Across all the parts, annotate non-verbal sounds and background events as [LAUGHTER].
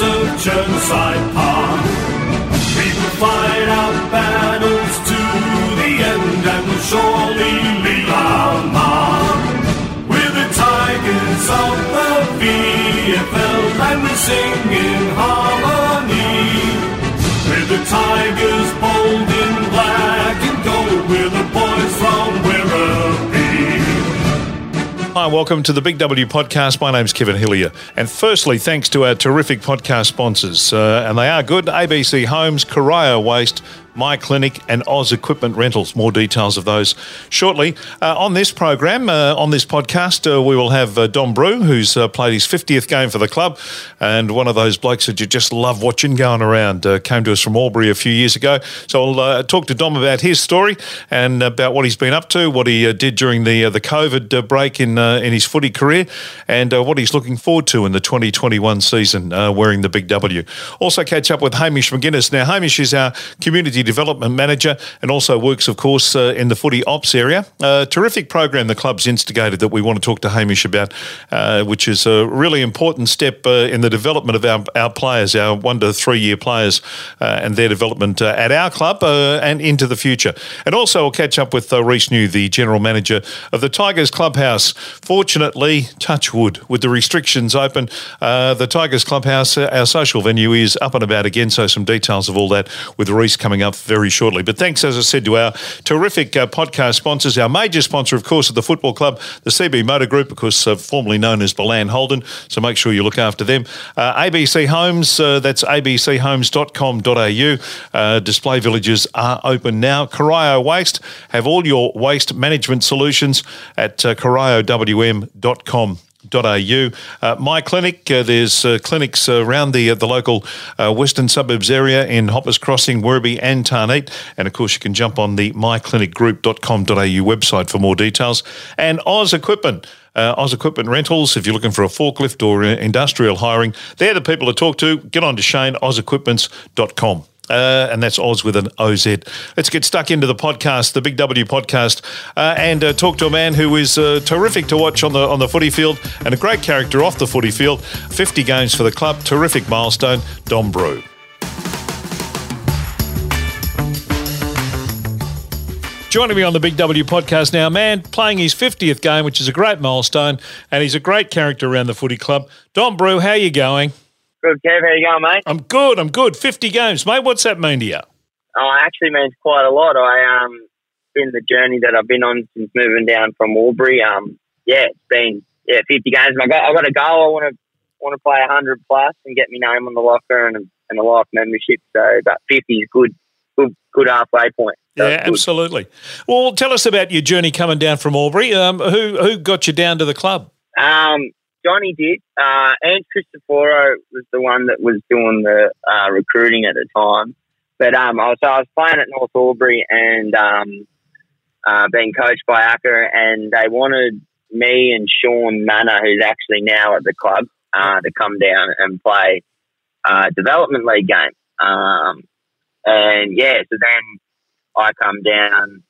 Chirnside Park. We will fight our battles to the end and will surely leave our mark. We're the Tigers of the VFL and we sing in harmony. We're the Tigers bold in black and gold. We're the Hi, welcome to the Big W podcast. My name's Kevin Hillier. And firstly, thanks to our terrific podcast sponsors. Uh, and they are good ABC Homes, Corio Waste, My Clinic, and Oz Equipment Rentals. More details of those shortly. Uh, on this program, uh, on this podcast, uh, we will have uh, Dom Brew, who's uh, played his 50th game for the club and one of those blokes that you just love watching going around. Uh, came to us from Albury a few years ago. So I'll talk to Dom about his story and about what he's been up to, what he did during the the COVID break in in his footy career, and what he's looking forward to in the 2021 season wearing the Big W. Also catch up with Hamish MacInnes. Now Hamish is our community development manager and also works, of course, uh, in the footy ops area. Uh, terrific program the club's instigated that we want to talk to Hamish about, uh, which is a really important step uh, in the development of our, our players, our one to three year players, uh, and their development uh, at our club and into the future. And also, we'll catch up with uh, Rhys New, the general manager of the Tigers Clubhouse. Fortunately, touch wood, with the restrictions open, the Tigers Clubhouse, our social venue, is up and about again. So, some details of all that with Rhys coming up very shortly. But thanks, as I said, to our terrific uh, podcast sponsors. Our major sponsor, of course, of the football club, the CB Motor Group, of course, uh, formerly known as Balan Holden. So, make sure you look after them. Uh, ABC Homes, uh, that's abchomes.com.au. Uh, display villages are open now. Corio Waste, have all your waste management solutions at uh, coriowm.com au. Uh, my clinic, uh, there's uh, clinics around the uh, the local uh, western suburbs area in Hoppers Crossing, Werribee and Tarneit. And of course, you can jump on the myclinicgroup.com.au website for more details. And Oz Equipment. Uh, Oz Equipment Rentals, if you're looking for a forklift or industrial hiring, they're the people to talk to. Get on to Shane, ozequipments.com. Uh, and that's Oz with an OZ. Let's get stuck into the podcast, the Big W podcast, uh, and uh, talk to a man who is uh, terrific to watch on the on the footy field and a great character off the footy field. 50 games for the club, terrific milestone. Dom Brew. Joining me on the Big W podcast now, man, playing his 50th game, which is a great milestone, and he's a great character around the footy club. Dom Brew, how you going? Good, Kev. How you going, mate? I'm good. I'm good. 50 games, mate. What's that mean to you? Oh, it actually means quite a lot. I um been the journey that I've been on since moving down from Albury. Um, yeah, it's been yeah 50 games. I got I got a goal. I want to want to play 100 plus and get my name on the locker and a, and a life membership. So about 50 is good, good, good halfway point. So Yeah, absolutely. Well, tell us about your journey coming down from Albury. Um, who who got you down to the club? Um, Johnny did. Uh, and Cristoforo was the one that was doing the uh, recruiting at the time. But um, I was, I was playing at North Albury and um, uh, being coached by Acker, and they wanted me and Sean Manor, who's actually now at the club, uh, to come down and play uh, development league game. Um, and yeah, so then I come down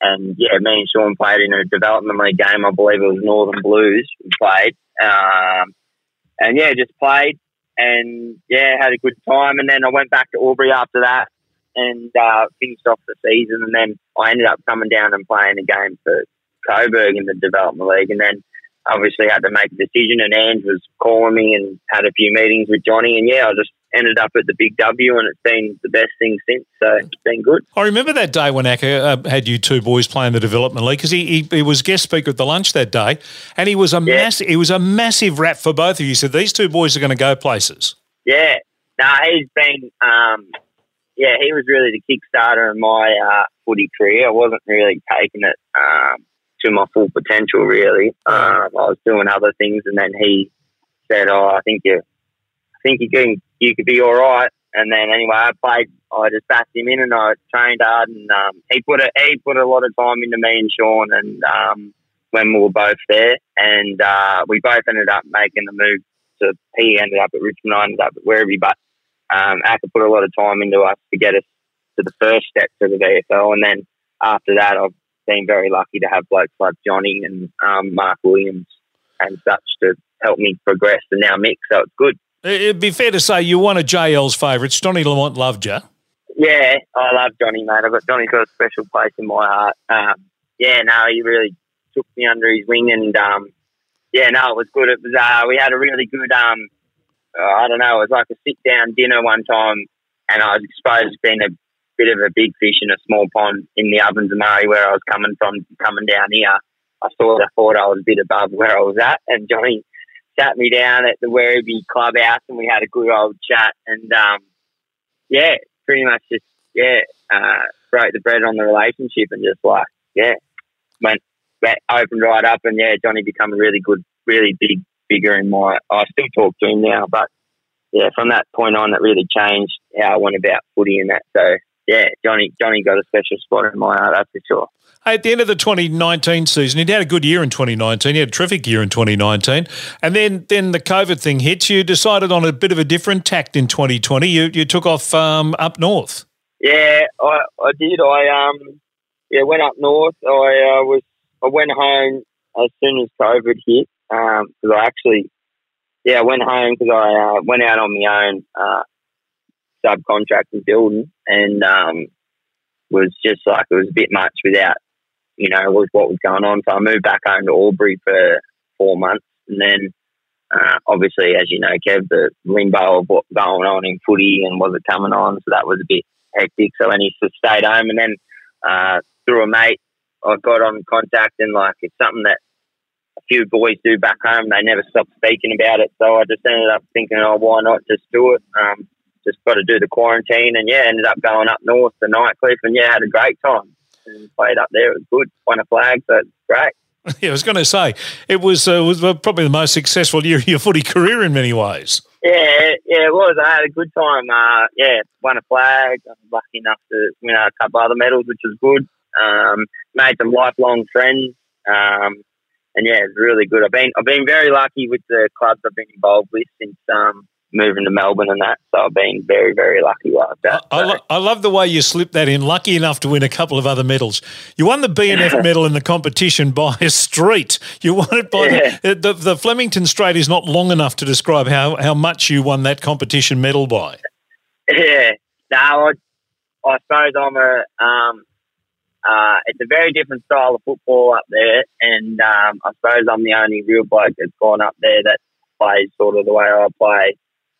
and yeah, me and Sean played in a development league game. I believe it was Northern Blues. We played, um, and yeah, just played, and yeah, had a good time. And then I went back to Albury after that, and uh, finished off the season. And then I ended up coming down and playing a game for Coburg in the development league, and then obviously had to make a decision. And Ange was calling me and had a few meetings with Johnny, and yeah, I just ended up at the Big W, and it's been the best thing since. So it's been good. I remember that day when Acker uh, had you two boys playing the development league because he, he he was guest speaker at the lunch that day, and he was a Yeah. massive he was a massive rap for both of you. He said these two boys are going to go places. Yeah, no, he's been, um, yeah, he was really the kickstarter in my uh, footy career. I wasn't really taking it um, to my full potential, really. Um, I was doing other things, and then he said, "Oh, I think you, I think you can, you could be all right." And then anyway, I played. I just backed him in, and I trained hard, and um, he put a he put a lot of time into me and Sean, and um, when we were both there, and uh, we both ended up making the move to he ended up at Richmond, I ended up at Werribee, but um, Acker put a lot of time into us to get us to the first step to the VFL, and then after that, I've been very lucky to have blokes like Johnny and um, Mark Williams and such to help me progress and now mix. So it's good. It'd be fair to say you one of JL's favourites. Johnny Lamont loved you. Yeah, I love Johnny, mate. I've got Johnny's got a special place in my heart. Um, yeah, no, he really took me under his wing, and um, yeah, no, it was good. It was uh, we had a really good um, uh, I don't know, it was like a sit down dinner one time, and I was exposed to being a bit of a big fish in a small pond in the Ovens and Murray where I was coming from, coming down here. I sort of thought I was a bit above where I was at, and Johnny sat me down at the Werribee clubhouse, and we had a good old chat, and um, yeah, pretty much just yeah, uh, broke the bread on the relationship, and just like yeah, went, went opened right up, and yeah, Johnny become a really good, really big figure in my. I still talk to him now, but yeah, from that point on, it really changed how I went about footy and that. So yeah, Johnny Johnny got a special spot in my heart, that's for sure. At the end of the 2019 season, he'd had a good year in 2019. He had a terrific year in 2019, and then then the COVID thing hits. You decided on a bit of a different tact in 2020. You you took off um, up north. Yeah, I, I did. I um yeah went up north. I uh, was I went home as soon as COVID hit because um, I actually yeah I went home because I uh, went out on my own uh, subcontracting building and um, was just like it was a bit much without you know was what was going on. So I moved back home to Albury for four months and then. Uh, obviously, as you know, Kev, the limbo of what going on in footy and was it coming on, so that was a bit hectic. So then he stayed home, and then uh, through a mate, I got on contact, and like it's something that a few boys do back home. They never stop speaking about it. So I just ended up thinking, oh, why not just do it? Um, just got to do the quarantine, and yeah, ended up going up north to Nightcliff, and yeah, had a great time and played up there. It was good, won a flag, so it's great. [LAUGHS] Yeah, I was going to say it was uh, was probably the most successful year of your footy career in many ways. Yeah, yeah, it was. I had a good time. Uh, yeah, won a flag. I was lucky enough to win a couple other medals, which was good. Um, made some lifelong friends. Um, and yeah, it's really good. I've been I've been very lucky with the clubs I've been involved with since um, moving to Melbourne and that. So I've been very very lucky like that. I, I, lo- I, love the way you slipped that in. Lucky enough to win a couple of other medals. You won the BNF [LAUGHS] medal in the competition by a street. You won it by yeah. the, the, the Flemington Straight is not long enough to describe how how much you won that competition medal by. Yeah. Now I, I suppose I'm a um, uh, it's a very different style of football up there, and um, I suppose I'm the only real bloke that's gone up there that plays sort of the way I play.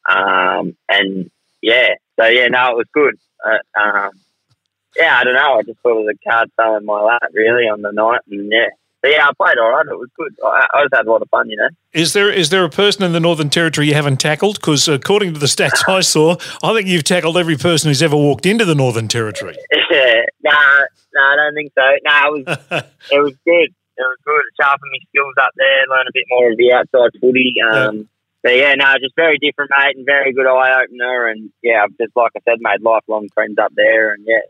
Um, and yeah, so yeah, no, it was good. Uh, um, yeah, I don't know. I just thought of the card fell in my lap really on the night, and yeah, but yeah, I played all right. It was good. I, I just had a lot of fun, you know. Is there is there a person in the Northern Territory you haven't tackled? Because according to the stats I saw, I think you've tackled every person who's ever walked into the Northern Territory. [LAUGHS] yeah, no, nah, no, nah, I don't think so. No, nah, it was [LAUGHS] it was good. It was good. It sharpened my skills up there. Learn a bit more of the outside footy. Um, yeah. But yeah, no, just very different, mate, and very good eye opener. And yeah, I've just like I said, made lifelong friends up there, and yeah,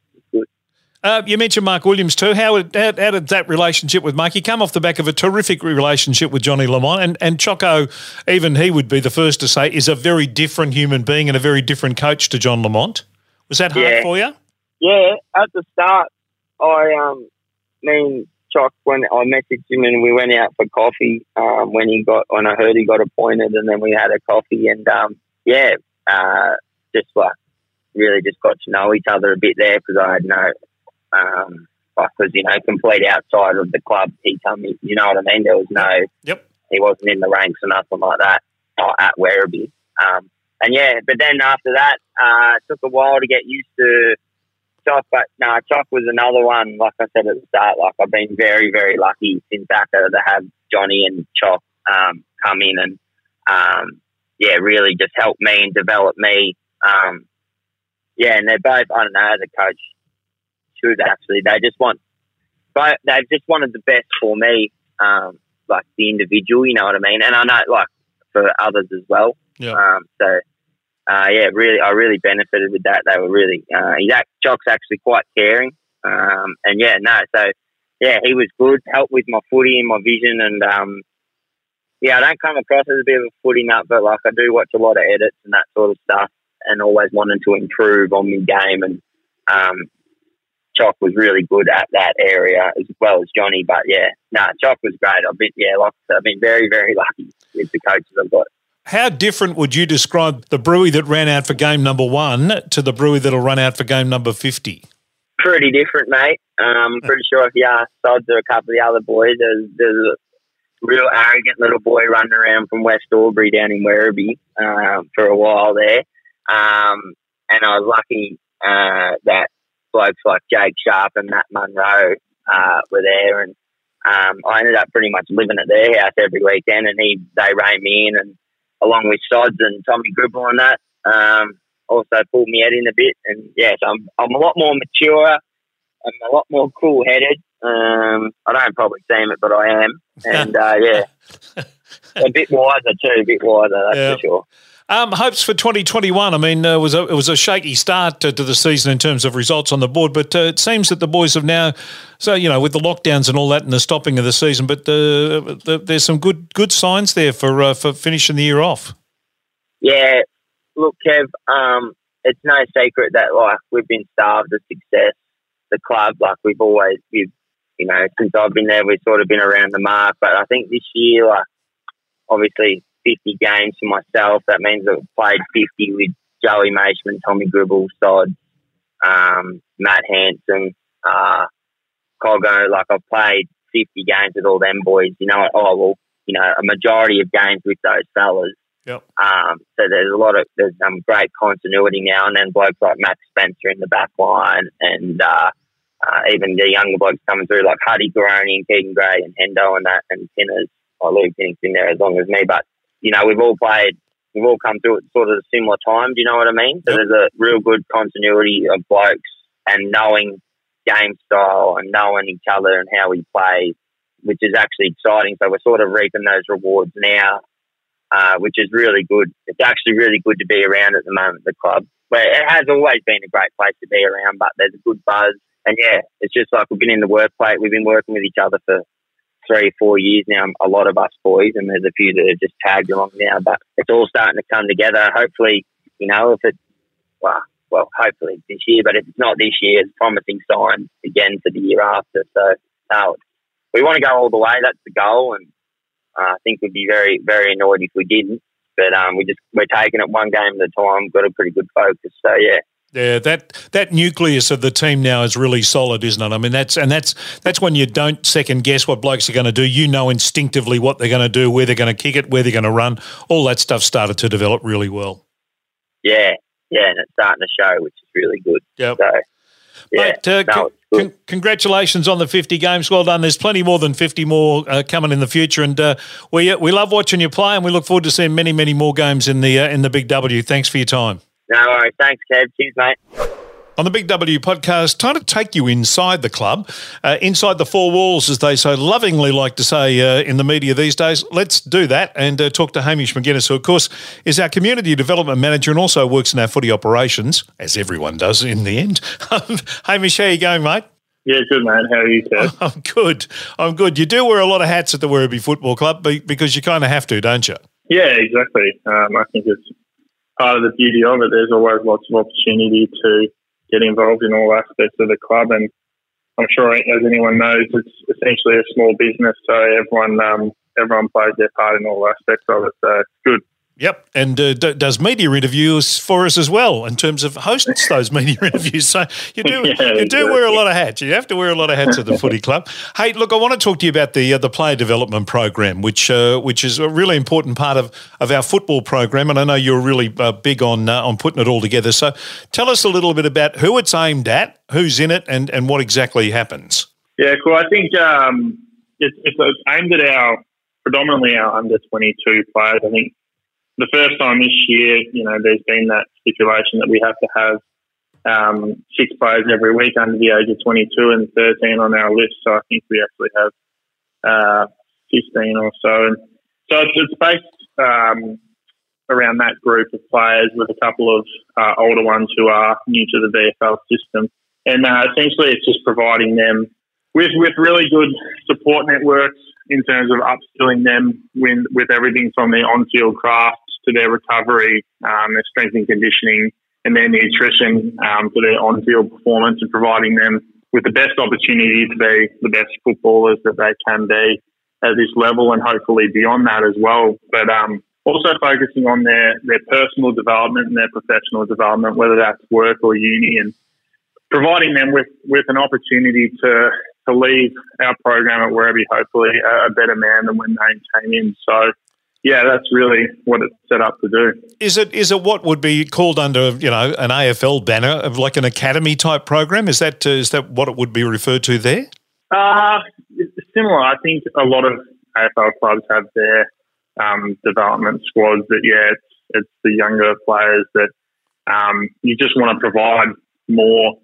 uh, you mentioned Mark Williams too. How, how, how, did that relationship with Mark? He come off the back of a terrific relationship with Johnny Lamont, and, and Choco, even he would be the first to say, is a very different human being and a very different coach to John Lamont. Was that hard yeah. for you? Yeah, at the start, I um, mean, Choc when I messaged him and we went out for coffee um, when he got when I heard he got appointed, and then we had a coffee, and um, yeah, uh, just like really just got to know each other a bit there because I had no um, because you know, complete outside of the club, he told me, you know what I mean. There was no, yep, he wasn't in the ranks or nothing like that at Werribee. Um, and yeah, but then after that, uh, it took a while to get used to Choc. But no, nah, Choc was another one. Like I said at the start, like I've been very, very lucky since ACCA to have Johnny and Choc um, come in and um, yeah, really just help me and develop me. Um, yeah, and they're both. I don't know, as a coach, should actually. They just want, but they've just wanted the best for me, um, like the individual. You know what I mean? And I know, like for others as well. Yeah. Um, so, uh, yeah, really, I really benefited with that. They were really, uh, he's Choc's actually quite caring. Um, and yeah, no, so yeah, he was good. Helped with my footy and my vision, and um, yeah, I don't come across as a bit of a footy nut, but like I do watch a lot of edits and that sort of stuff, and always wanting to improve on my game. And um, Choc was really good at that area as well as Johnny. But yeah, no, nah, Choc was great. I've been yeah, like I've been very very lucky with the coaches I've got. How different would you describe the brewery that ran out for game number one to the brewery that'll run out for game number 50? Pretty different, mate. Um, I'm pretty sure if you ask Sods or a couple of the other boys, there's, there's a real arrogant little boy running around from West Albury down in Werribee uh, for a while there. Um, and I was lucky uh, that blokes like Jake Sharp and Matt Munro uh, were there, and um, I ended up pretty much living at their house every weekend, and he they reined me in, and along with Sods and Tommy Gribble and that, um, also pulled me out in a bit, and yeah, so I'm I'm a lot more mature, I'm a lot more cool headed. Um, I don't probably seem it, but I am, and uh, yeah, [LAUGHS] a bit wiser too, a bit wiser, that's yeah. for sure. Um, hopes for 2021. I mean, uh, was a, it was a shaky start to, to, the season in terms of results on the board, but uh, it seems that the boys have now, so you know, with the lockdowns and all that and the stopping of the season, but the, the, there's some good good signs there for uh, for finishing the year off. Yeah, look, Kev, um, it's no secret that like we've been starved of success. The club, like we've always, we've you know, since I've been there, we've sort of been around the mark. But I think this year, like obviously 50 games for myself. That means I've played 50 with Joey Maishman, Tommy Gribble, Sod, um, Matt Hanson, uh, Coggo. Like I've played 50 games with all them boys. You know, oh well, you know, a majority of games with those fellas. Yep. Um, so there's a lot of there's some great continuity now, and then blokes like Matt Spencer in the back line, and uh, uh, even the younger blokes coming through like Huddy Garoni and Keegan Gray and Hendo and that, and Pinners. Well, Luke in there as long as me, but you know, we've all played, we've all come through at sort of a similar time. Do you know what I mean? So yep. there's a real good continuity of blokes and knowing game style and knowing each other and how we play, which is actually exciting. So we're sort of reaping those rewards now, uh, which is really good. It's actually really good to be around at the moment, the club. Where it has always been a great place to be around, but there's a good buzz. And yeah, it's just like we've been in the workplace. We've been working with each other for three, four years now, a lot of us boys, and there's a few that have just tagged along now, but it's all starting to come together. Hopefully, you know, if it, well, well, hopefully this year, but if it's not this year, it's promising signs again for the year after. So, uh, we want to go all the way. That's the goal, and uh, I think we'd be very, very annoyed if we didn't. But um, we just we're taking it one game at a time. Got a pretty good focus. So yeah, yeah, that that nucleus of the team now is really solid, isn't it? I mean, that's and that's that's when you don't second guess what blokes are going to do. You know instinctively what they're going to do, where they're going to kick it, where they're going to run. All that stuff started to develop really well. Yeah, yeah, and it's starting to show, which is really good. Yep. So, yeah, Mate, uh, no, con- congratulations on the 50 games. Well done. There's plenty more than 50 more uh, coming in the future, and uh, we we love watching you play, and we look forward to seeing many, many more games in the uh, in the Big W. Thanks for your time. No worries. Thanks, Kev. Cheers, mate. On the Big W podcast, trying to take you inside the club, uh, inside the four walls, as they so lovingly like to say uh, in the media these days. Let's do that and uh, talk to Hamish MacInnes, who, of course, is our community development manager and also works in our footy operations, as everyone does in the end. [LAUGHS] Hamish, how you going, mate? Yeah, good man. How are you, Kev? [LAUGHS] I'm good. I'm good. You do wear a lot of hats at the Werribee Football Club because you kind of have to, don't you? Yeah, exactly. Um, I think it's part of the beauty of it. There's always lots of opportunity to get involved in all aspects of the club, and I'm sure, as anyone knows, it's essentially a small business, so everyone um, everyone plays their part in all aspects of it. So it's good. Yep, and uh, d- does media interviews for us as well in terms of hosts those [LAUGHS] media interviews. So you do yeah, you do wear a lot of hats. You have to wear a lot of hats at the footy club. [LAUGHS] Hey, look, I want to talk to you about the uh, the player development program, which uh, which is a really important part of, of our football program, and I know you're really uh, big on uh, on putting it all together. So tell us a little bit about who it's aimed at, who's in it, and, and what exactly happens. Yeah, cool. I think um, it's, it's aimed at our predominantly our under twenty two players. I think the first time this year, you know, there's been that stipulation that we have to have um, six players every week under the age of 22 and 13 on our list. So I think we actually have uh, 15 or so. And so it's, it's based um, around that group of players with a couple of uh, older ones who are new to the VFL system. And uh, essentially, it's just providing them with with really good support networks in terms of upskilling them with, with everything from the on-field craft their recovery, um, their strength and conditioning, and their nutrition um, for their on-field performance, and providing them with the best opportunity to be the best footballers that they can be at this level, and hopefully beyond that as well. But um, also focusing on their, their personal development and their professional development, whether that's work or uni, and providing them with, with an opportunity to, to leave our program at Werribee hopefully a, a better man than when they came in. So, yeah, that's really what it's set up to do. Is it is it what would be called under you know an AFL banner of like an academy type program? Is that uh, is that what it would be referred to there? Uh, similar. I think a lot of AFL clubs have their um, development squads that, yeah, it's, it's the younger players that um, you just want to provide more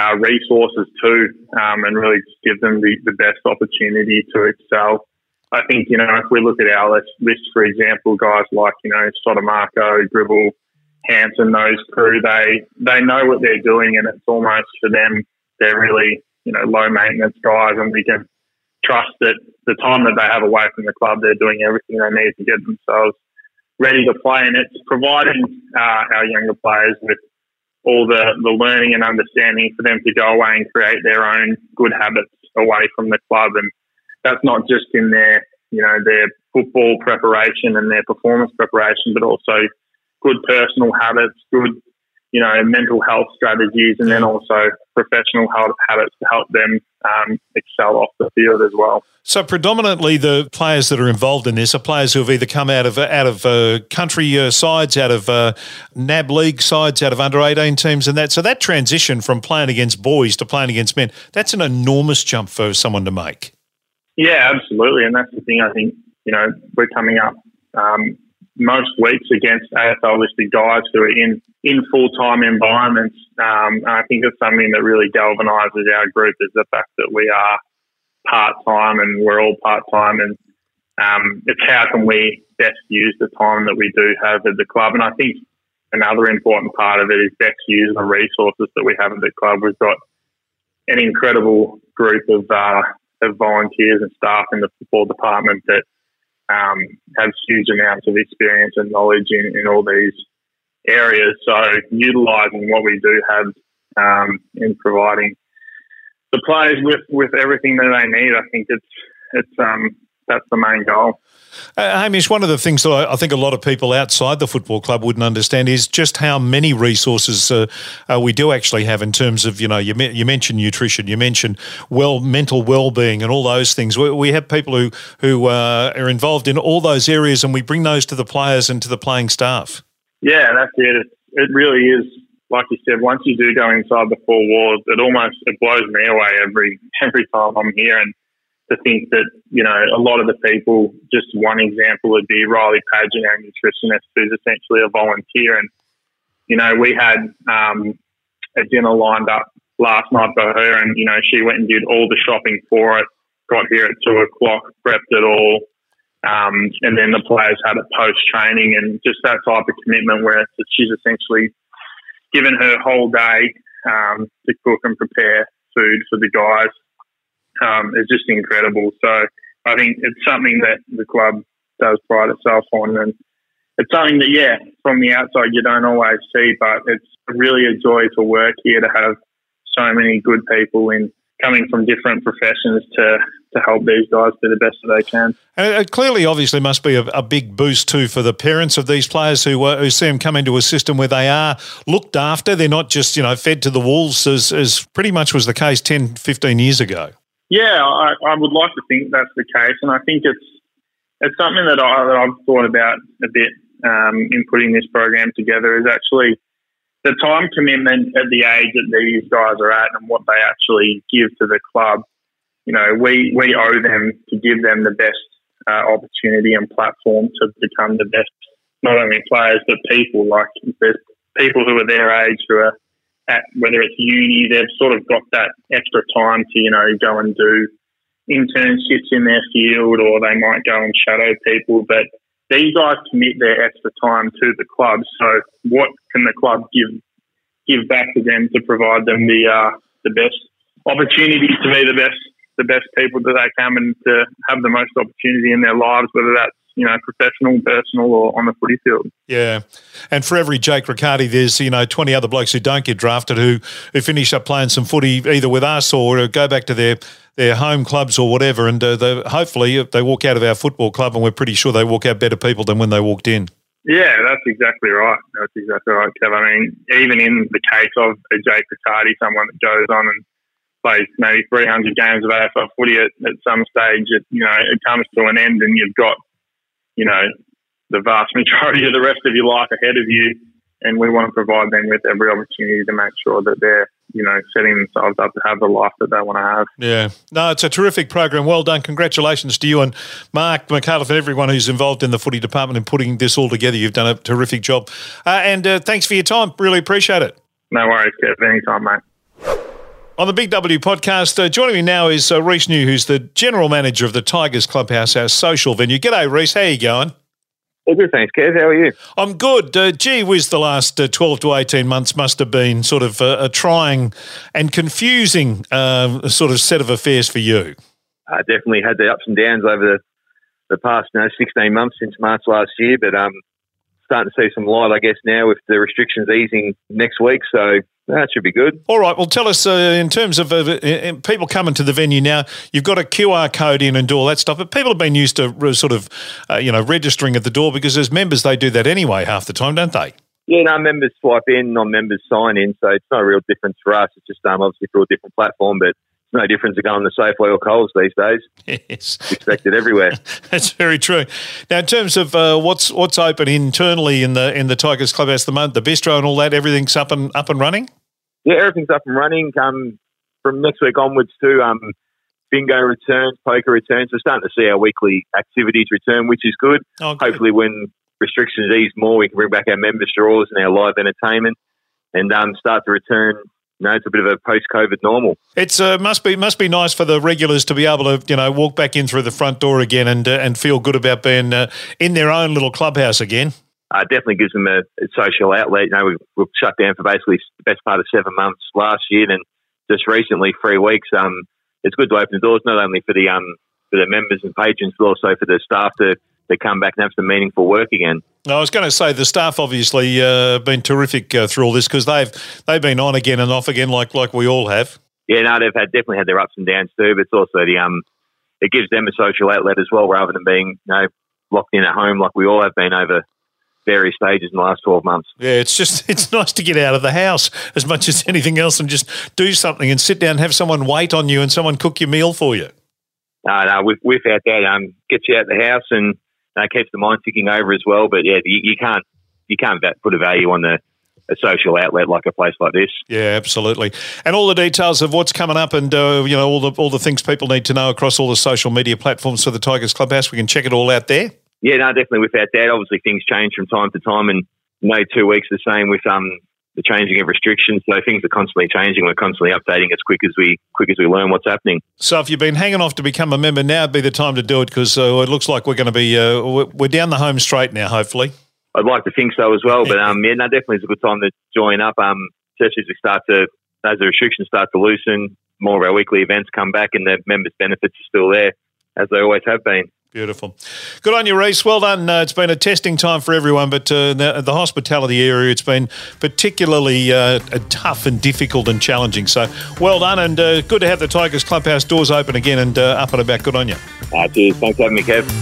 uh, resources to um, and really just give them the, the best opportunity to excel. I think, you know, if we look at our list, list for example, guys like, you know, Sotomaco, Gribble, Hanson, those crew, they, they know what they're doing and it's almost for them, they're really, you know, low maintenance guys and we can trust that the time that they have away from the club, they're doing everything they need to get themselves ready to play. And it's providing uh, our younger players with all the, the learning and understanding for them to go away and create their own good habits away from the club. And that's not just in their, you know, their football preparation and their performance preparation, but also good personal habits, good you know, mental health strategies and then also professional health habits to help them um, excel off the field as well. So, predominantly, the players that are involved in this are players who have either come out of out of uh, country uh, sides, out of uh, NAB league sides, out of under eighteen teams, and that. So, that transition from playing against boys to playing against men, that's an enormous jump for someone to make. Yeah, absolutely, and that's the thing. I think you know we're coming up um, most weeks against AFL listed guys who are in, in full time environments. Um, I think it's something that really galvanises our group is the fact that we are part time and we're all part time. And um, it's how can we best use the time that we do have at the club. And I think another important part of it is best use the resources that we have at the club. We've got an incredible group of, uh, of volunteers and staff in the football department that um, have huge amounts of experience and knowledge in, in all these areas. So utilising what we do have um, in providing the players with, with everything that they need, I think it's it's um, that's the main goal. Uh, Hamish, one of the things that I, I, think a lot of people outside the football club wouldn't understand is just how many resources uh, uh, we do actually have in terms of, you know, you, me- you mentioned nutrition, you mentioned well mental well-being and all those things. We, we have people who, who uh, are involved in all those areas and we bring those to the players and to the playing staff. Yeah, that's it. It, it really is like you said, once you do go inside the four walls, it almost it blows me away every [LAUGHS] every time I'm here. And to think that, you know, a lot of the people, just one example would be Riley Paget, our nutritionist, who's essentially a volunteer. And, you know, we had um, a dinner lined up last night for her and, you know, she went and did all the shopping for it, got here at two o'clock, prepped it all. Um, and then the players had it post training and just that type of commitment where she's essentially given her whole day um, to cook and prepare food for the guys um, is just incredible. So I think it's something that the club does pride itself on, and it's something that yeah, from the outside you don't always see, but it's really a joy to work here to have so many good people in coming from different professions to to help these guys do the best that they can. And it clearly, obviously, must be a, a, big boost too for the parents of these players who uh, who see them come into a system where they are looked after. They're not just you know fed to the wolves as, as pretty much was the case 10, 15 years ago. Yeah, I, I would like to think that's the case, and I think it's it's something that, I, that I've thought about a bit um, in putting this program together. Is actually the time commitment at the age that these guys are at and what they actually give to the club. You know, we we owe them to give them the best uh, opportunity and platform to become the best, not only players but people. Like there's people who are their age who are at whether it's uni, they've sort of got that extra time to, you know, go and do internships in their field or they might go and shadow people. But these guys commit their extra time to the club. So what can the club give give back to them to provide them the uh, the best opportunities to be the best the best people that they can and to have the most opportunity in their lives, whether that's you know, professional, personal, or on the footy field. Yeah, and for every Jake Riccardi, there's you know twenty other blokes who don't get drafted who who finish up playing some footy either with us or go back to their their home clubs or whatever, and uh, they, hopefully they walk out of our football club, and we're pretty sure they walk out better people than when they walked in. Yeah, that's exactly right. That's exactly right, Kev. I mean, even in the case of a Jake Riccardi, someone that goes on and plays maybe 300 games of AFL footy at, at some stage, it, you know, it comes to an end and you've got, you know, the vast majority of the rest of your life ahead of you. And we want to provide them with every opportunity to make sure that they're, you know, setting themselves up to have the life that they want to have. Yeah. No, it's a terrific program. Well done. Congratulations to you and Mark McAuliffe and everyone who's involved in the footy department in putting this all together. You've done a terrific job. Uh, and uh, thanks for your time. Really appreciate it. No worries, Kev. Anytime, mate. On the Big W podcast, uh, joining me now is uh, Rhys New, who's the general manager of the Tigers Clubhouse, our social venue. G'day, Rhys. How you going? All good, thanks, Kev. How are you? I'm good. Uh, gee whiz, the last uh, 12 to 18 months must have been sort of a, a trying and confusing uh, sort of set of affairs for you. I definitely had the ups and downs over the, the past you know, 16 months since March last year, but um, starting to see some light, I guess, now with the restrictions easing next week. So that should be good. All right. Well, tell us uh, in terms of uh, people coming to the venue now. You've got a QR code in and do all that stuff, but people have been used to sort of, uh, you know, registering at the door because as members they do that anyway half the time, don't they? Yeah, no, members swipe in, non-members sign in, so it's no real difference for us. It's just um, obviously through a different platform, but it's no difference to going to Safeway or Coles these days. Yes, it's expected everywhere. [LAUGHS] That's very true. Now, in terms of uh, what's what's open internally in the in the Tigers Clubhouse, the moment, the bistro and all that, everything's up and up and running. Yeah, everything's up and running. Um, from next week onwards too, um, bingo returns, poker returns. We're starting to see our weekly activities return, which is good. Oh, good. Hopefully, when restrictions ease more, we can bring back our members draws and our live entertainment, and um, start to return. You know, it's a bit of a post-COVID normal. It's uh, must be must be nice for the regulars to be able to you know walk back in through the front door again and uh, and feel good about being uh, in their own little clubhouse again uh, definitely gives them a, a, social outlet. You know, we've, we've shut down for basically the best part of seven months last year, and just recently three weeks. Um, it's good to open the doors not only for the um for the members and patrons, but also for the staff to to come back and have some meaningful work again. I was going to say the staff obviously uh, been terrific uh, through all this because they've they've been on again and off again like like we all have. Yeah, no, they've had definitely had their ups and downs too, but it's also the um it gives them a social outlet as well rather than being you know locked in at home like we all have been over various stages in the last 12 months. Yeah, it's just, [LAUGHS] it's nice to get out of the house as much as anything else and just do something and sit down and have someone wait on you and someone cook your meal for you. No, no, with, without that, um, gets you out of the house and uh, keeps the mind ticking over as well. But yeah, you, you can't, you can't put a value on the, a social outlet like a place like this. Yeah, absolutely. And all the details of what's coming up, and uh, you know all the all the things people need to know across all the social media platforms for the Tigers Clubhouse. We can check it all out there. Yeah, no, definitely without that. Obviously, things change from time to time, and no two weeks the same with um the changing of restrictions. So things are constantly changing. We're constantly updating as quick as we quick as we learn what's happening. So if you've been hanging off to become a member, now would be the time to do it because uh, it looks like we're going to be uh, we're down the home straight now. Hopefully, I'd like to think so as well. But um, yeah, no, definitely is a good time to join up. Um, especially as we start to as the restrictions start to loosen, more of our weekly events come back, and the members' benefits are still there as they always have been. Beautiful. Good on you, Rhys. Well done. Uh, it's been a testing time for everyone, but uh, the, the, hospitality area, it's been particularly uh, tough and difficult and challenging. So well done, and uh, good to have the Tigers Clubhouse doors open again and uh, up and about. Good on you. Uh, cheers. Thanks for having me, Kev.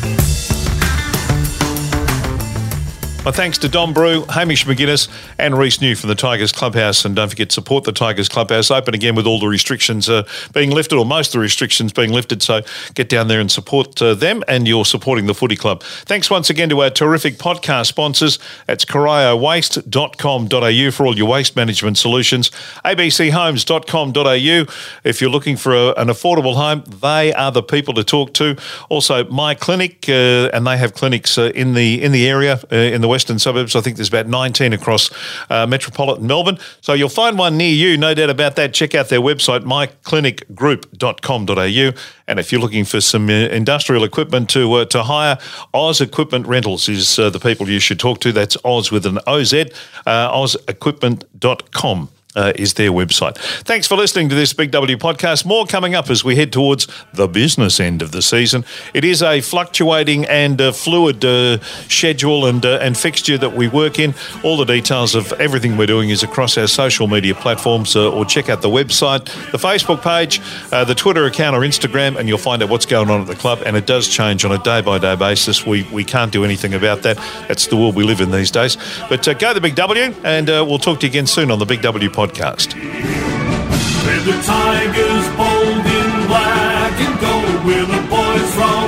My thanks to Dom Brew, Hamish MacInnes, and Rhys New from the Tigers Clubhouse. And don't forget, support the Tigers Clubhouse. Open again with all the restrictions uh, being lifted, or most of the restrictions being lifted. So get down there and support uh, them, and you're supporting the footy club. Thanks once again to our terrific podcast sponsors. That's coriowaste.com.au for all your waste management solutions. abchomes.com.au. If you're looking for a, an affordable home, they are the people to talk to. Also, My Clinic, uh, and they have clinics uh, in the in the area uh, in the the western suburbs. I think there's about 19 across uh, metropolitan Melbourne. So you'll find one near you, no doubt about that. Check out their website, myclinicgroup.com.au. And if you're looking for some uh, industrial equipment to uh, to hire, Oz Equipment Rentals is uh, the people you should talk to. That's Oz with an OZ, uh, ozequipment.com. uh, is their website. Thanks for listening to this Big W podcast. More coming up as we head towards the business end of the season. It is a fluctuating and fluid uh, schedule and uh, and fixture that we work in. All the details of everything we're doing is across our social media platforms, uh, or check out the website, the Facebook page, uh, the Twitter account, or Instagram, and you'll find out what's going on at the club. And it does change on a day by day basis. We we can't do anything about that. That's the world we live in these days. But go the Big W, and we'll talk to you again soon on the Big W podcast podcast. We're the Tigers, bold in black and gold. We're the boys from